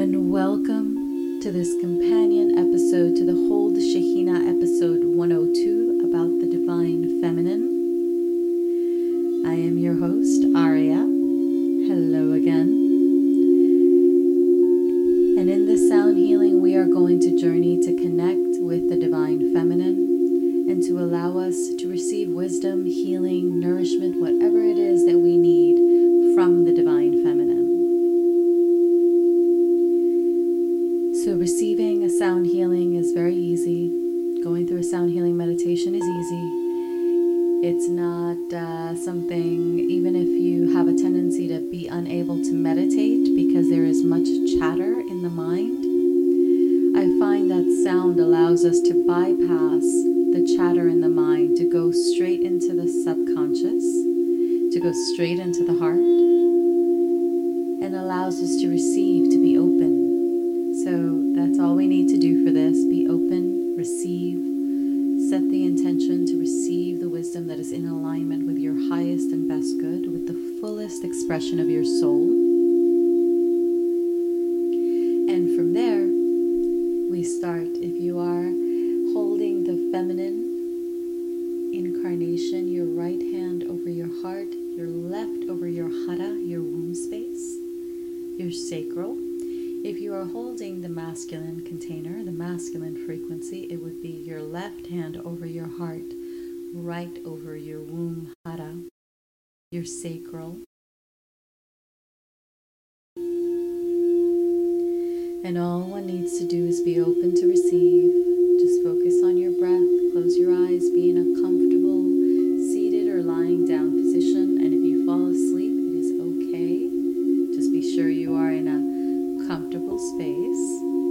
and welcome to this companion episode to the Hold Shekinah episode 102 about the Divine Feminine. I am your host, Aurea. Hello again. And in this sound healing, we are going to journey to connect with the Divine Feminine and to allow us to receive wisdom, healing, nourishment, whatever light over your womb hara, your sacral, And all one needs to do is be open to receive. Just focus on your breath, close your eyes, be in a comfortable seated or lying down position. And if you fall asleep, it is okay. Just be sure you are in a comfortable space.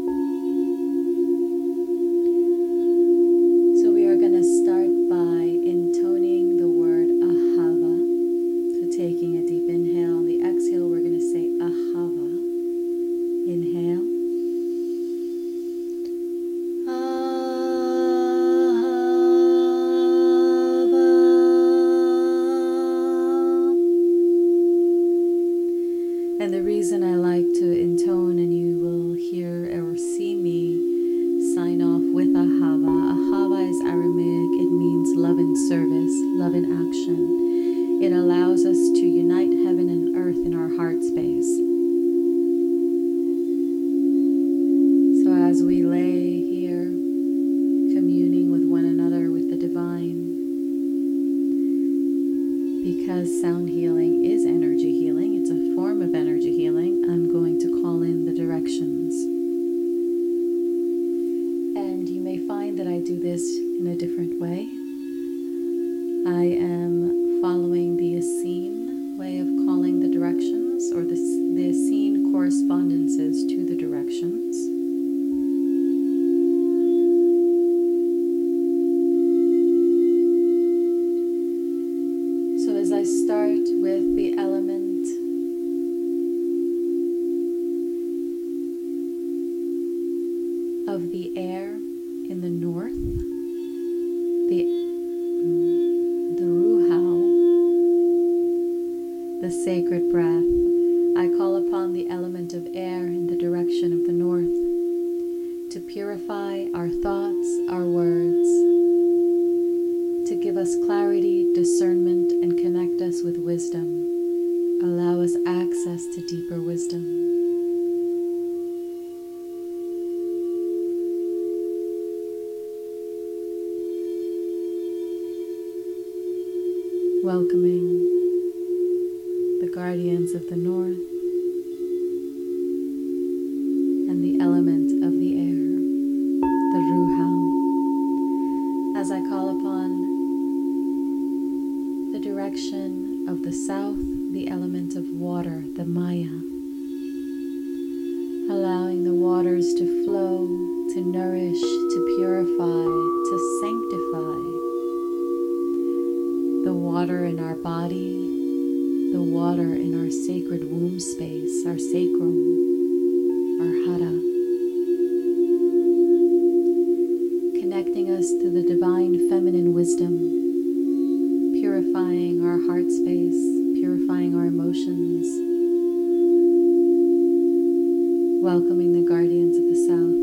welcoming the guardians of the south.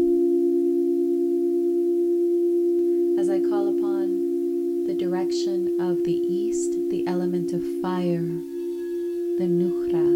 As I call upon the direction of the east, the element of fire, the Nuhra.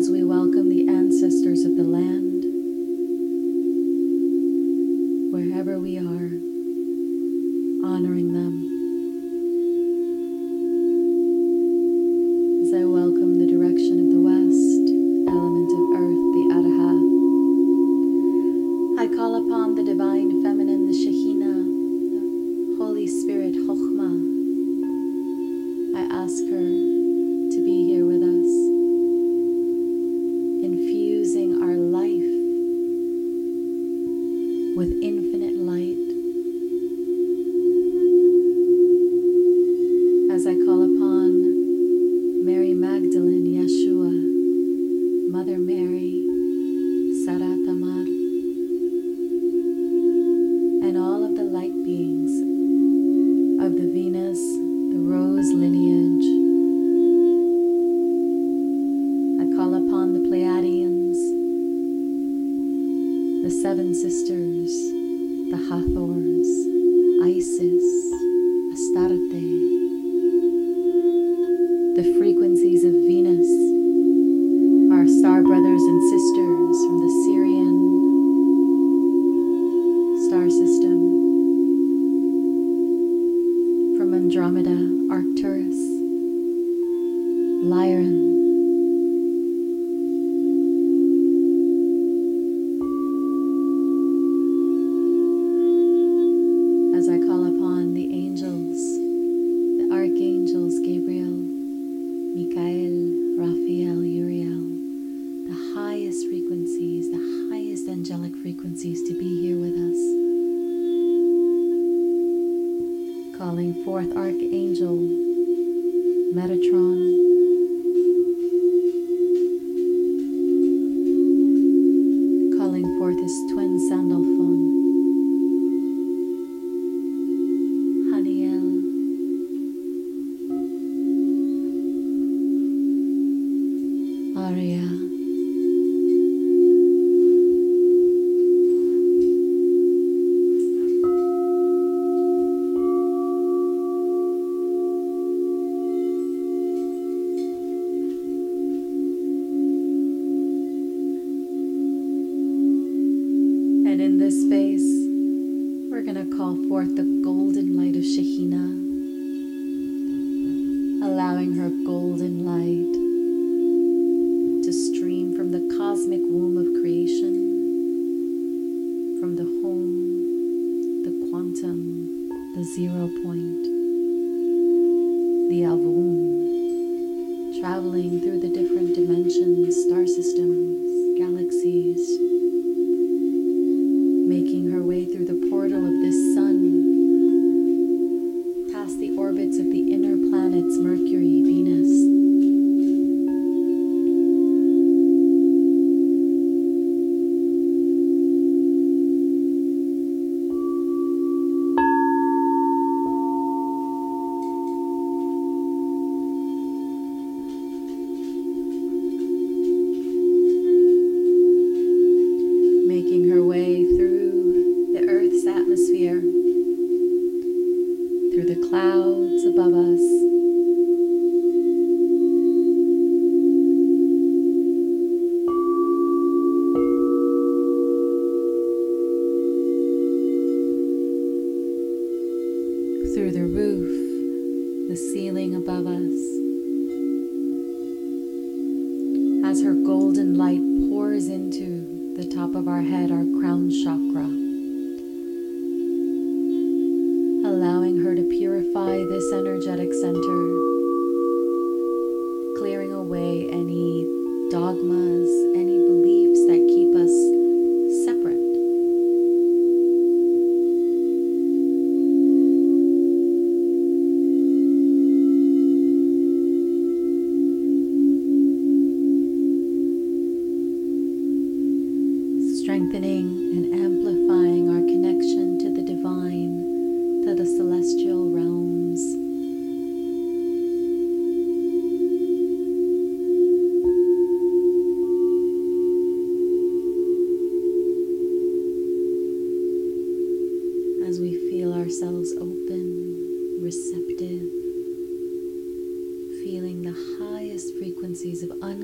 as we welcome the ancestors of the land, wherever we are, honoring them.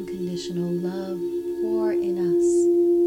unconditional love pour in us.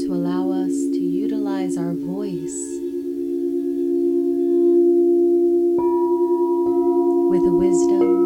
to allow us to utilize our voice with wisdom.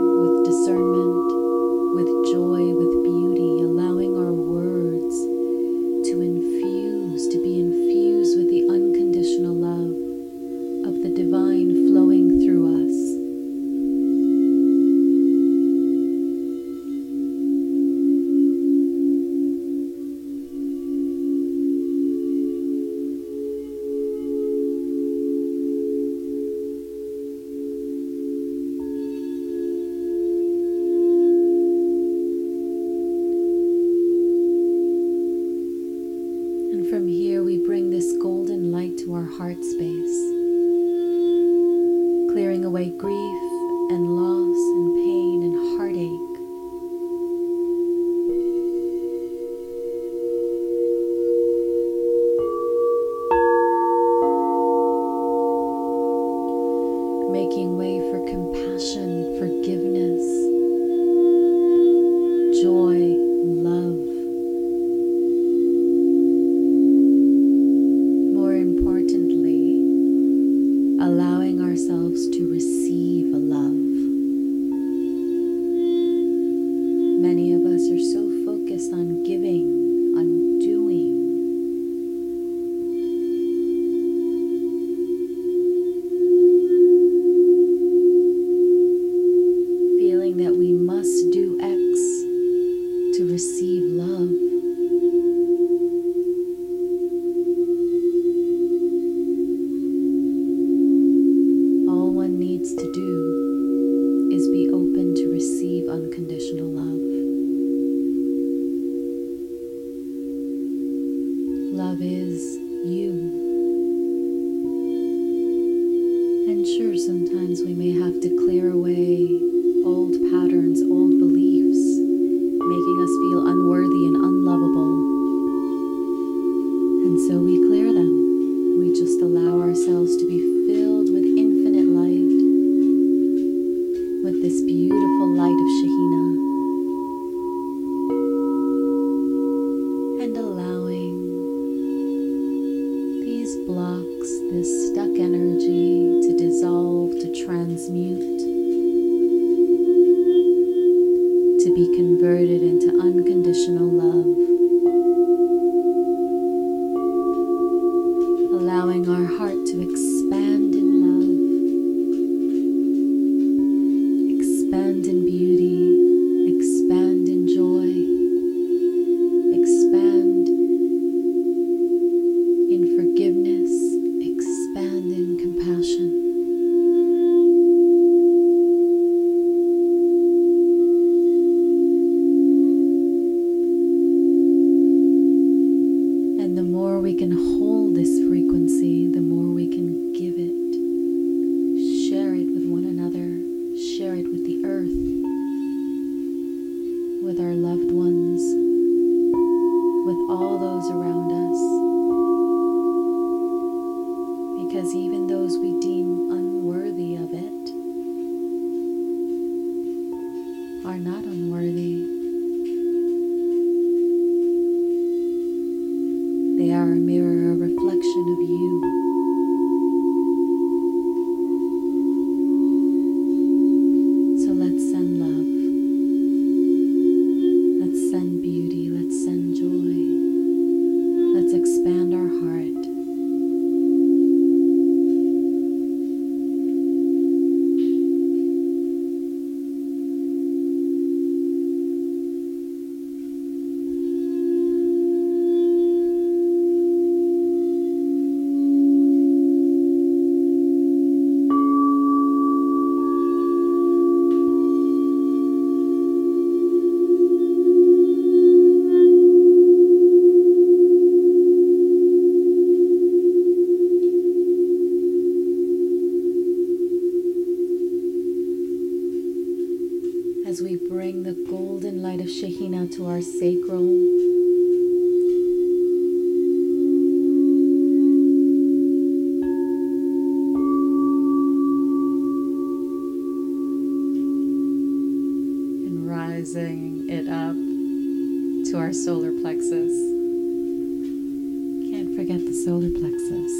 solar plexus,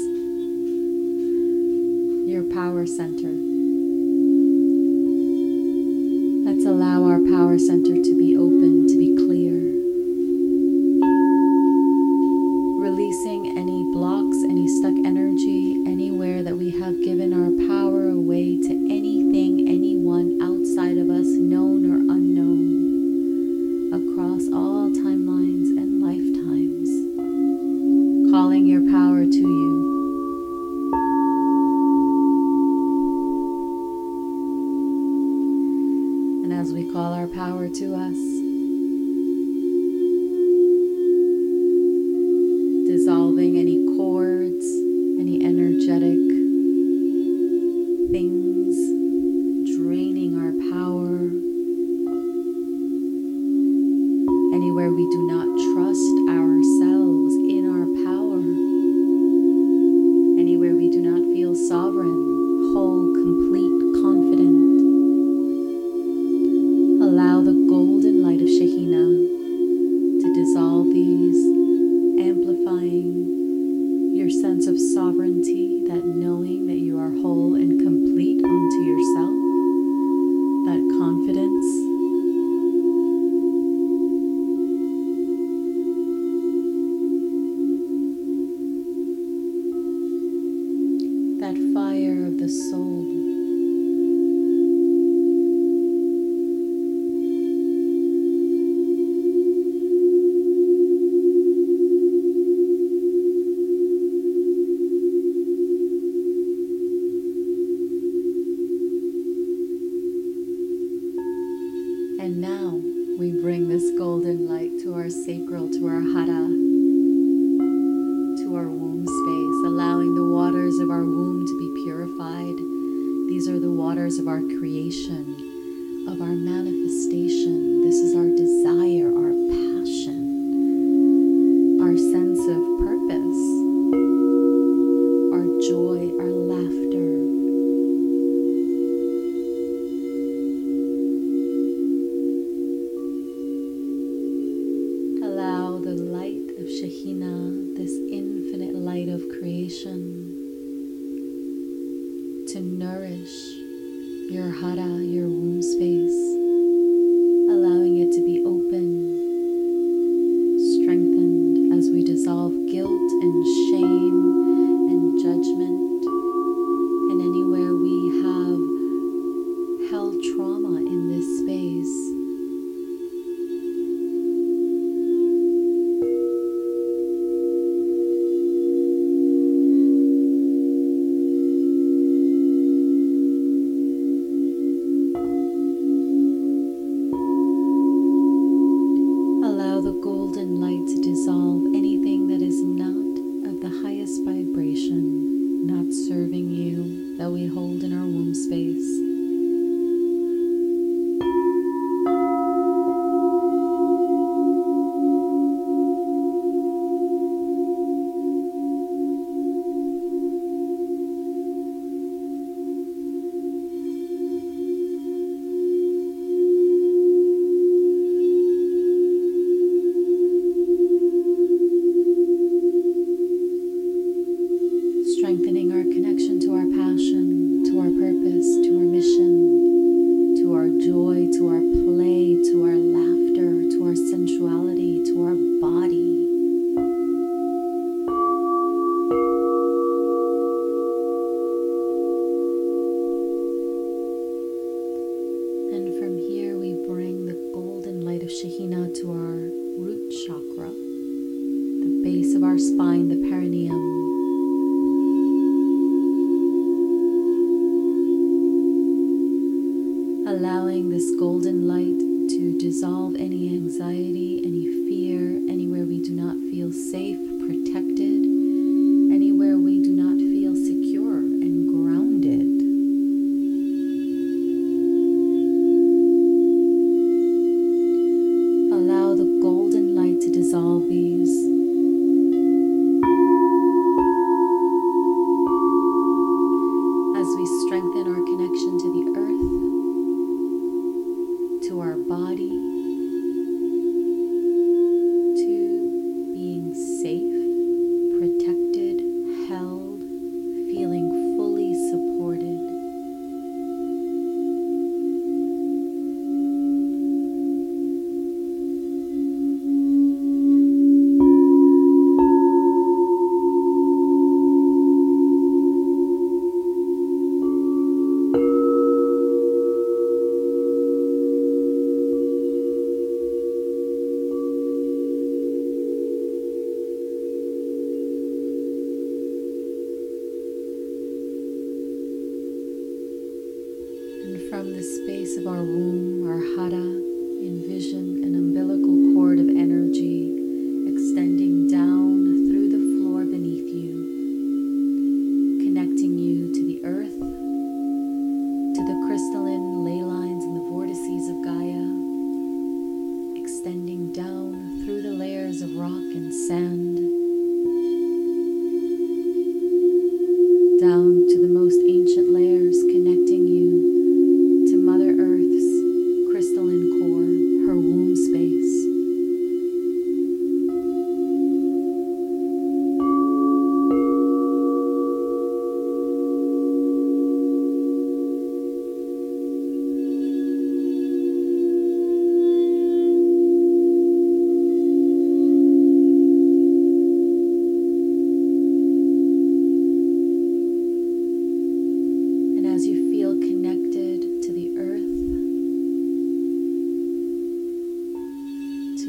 your power center. Let's allow our power center to be open, to be clear. We hold in our womb space.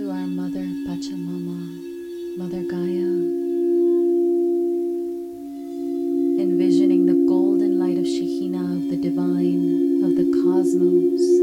to our Mother Pachamama, Mother Gaia, envisioning the golden light of Shekinah, of the divine, of the cosmos.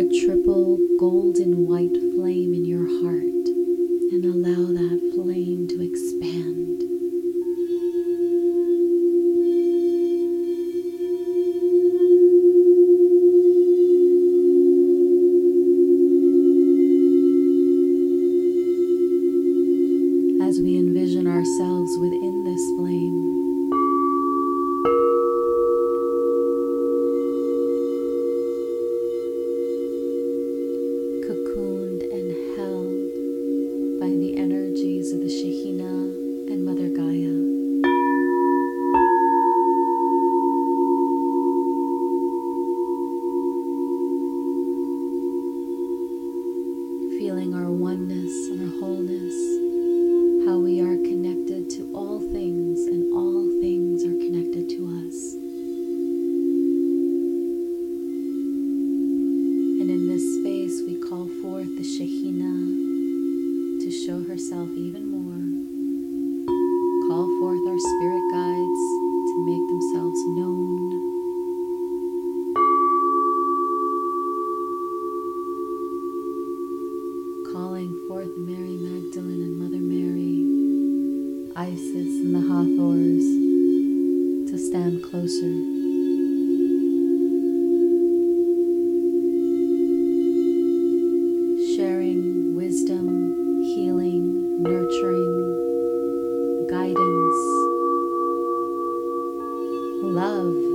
A triple love.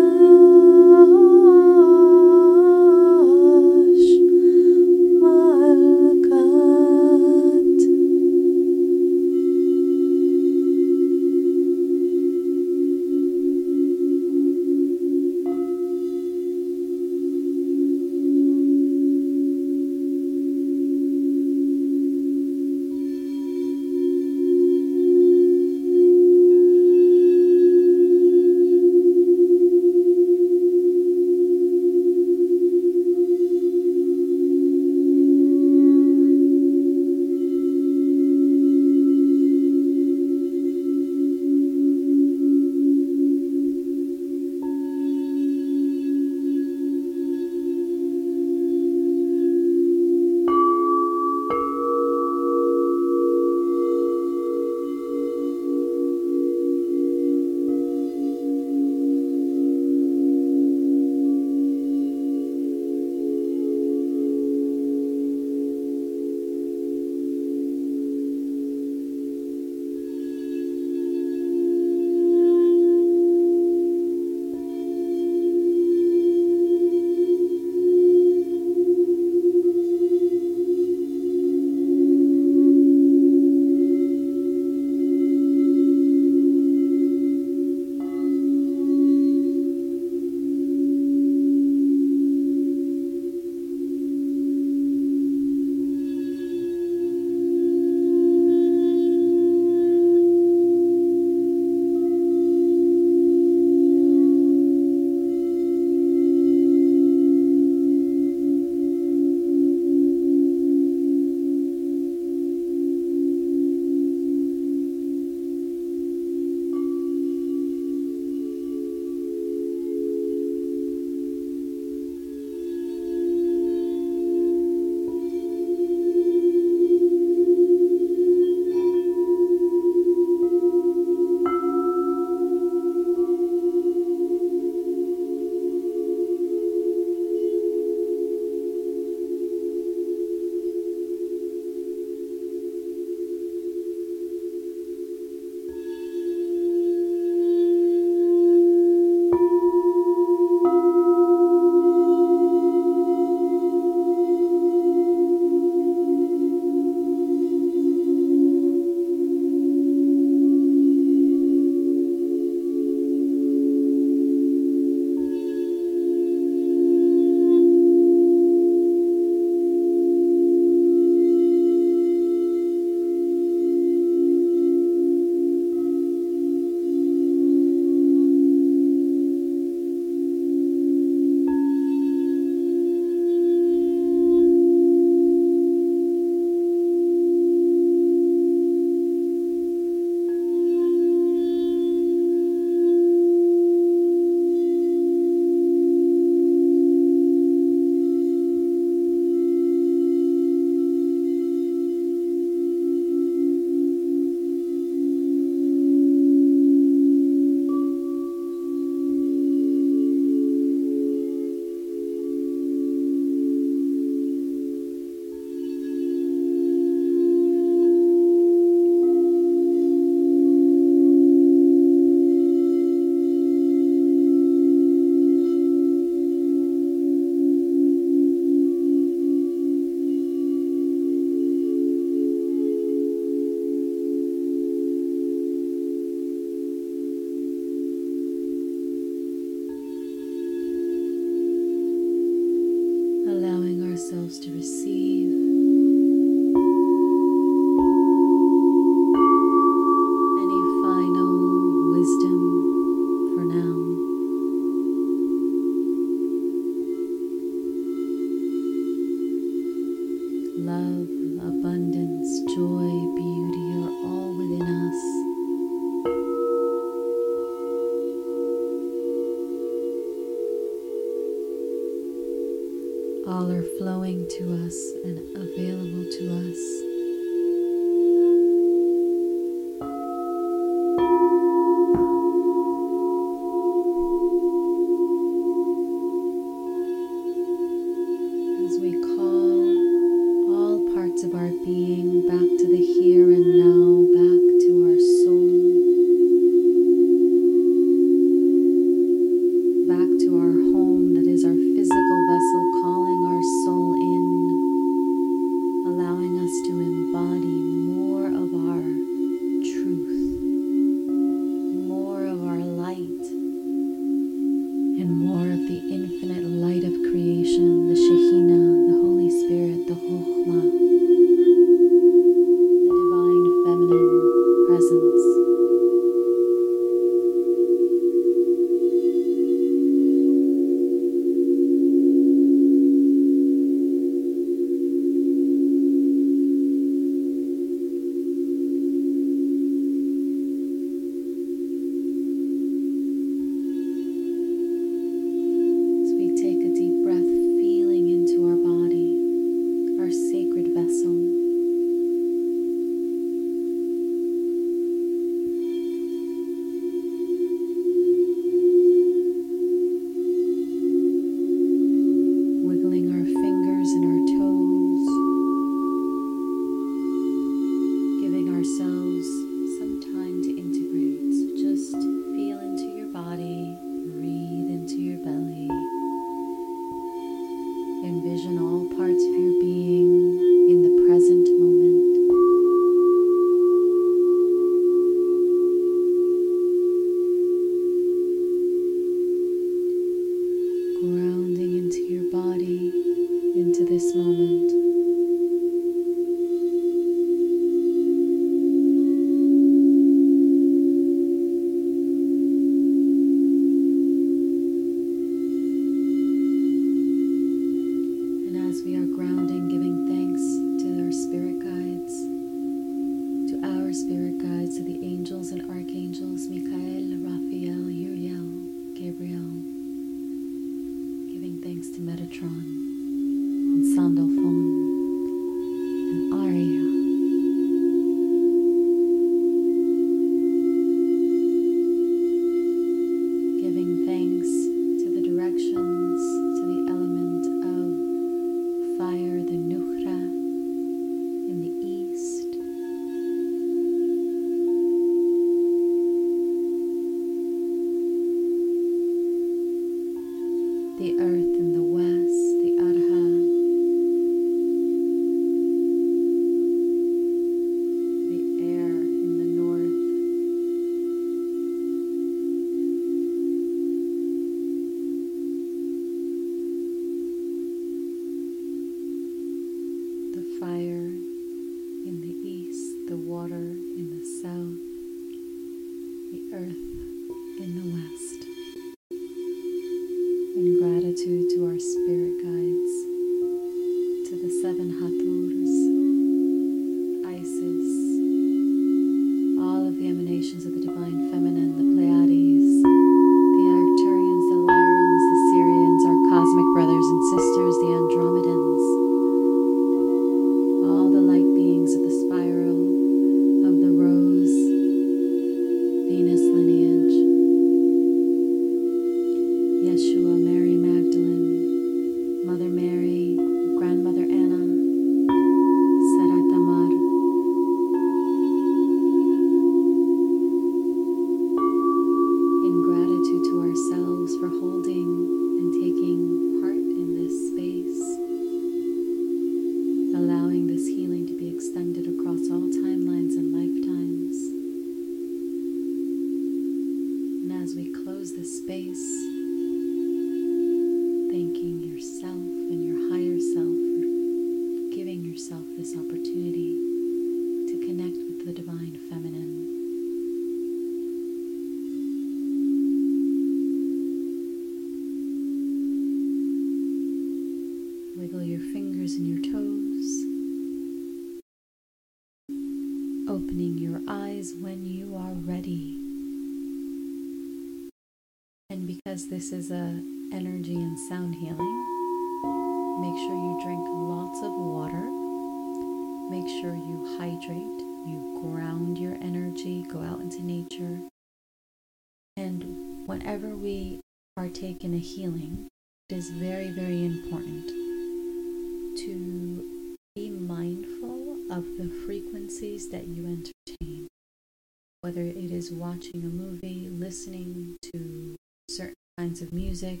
Whether it is watching a movie, listening to certain kinds of music,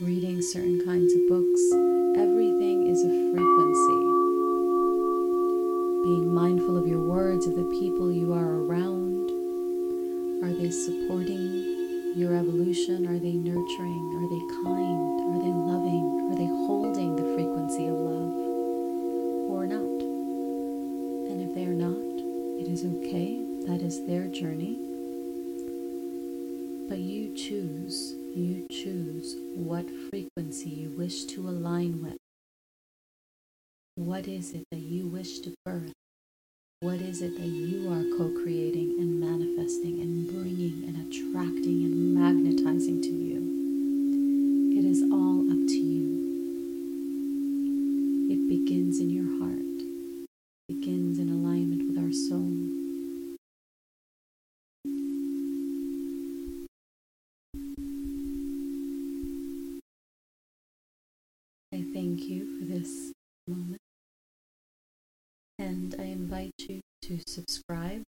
reading certain kinds of books. Everything is a frequency. Being mindful of your words, of the people you are around. Are they supporting your evolution? Are they nurturing? Are they kind? Are they loving? Are they holding the frequency of love? Or not? And if they are not, it is okay. That is their journey. But you choose, you choose what frequency you wish to align with. What is it that you wish to birth? What is it that you are co creating and manifesting and bringing and attracting and magnetizing to you? It is all up to you. It begins in your heart, it begins in alignment with our soul. I thank you for this moment. And I invite you to subscribe,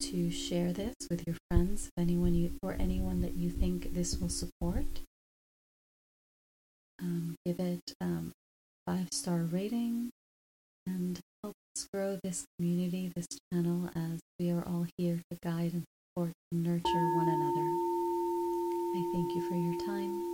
to share this with your friends, if anyone you or anyone that you think this will support. Um, give it um, five star rating and help us grow this community, this channel, as we are all here to guide and support and nurture one another. I thank you for your time.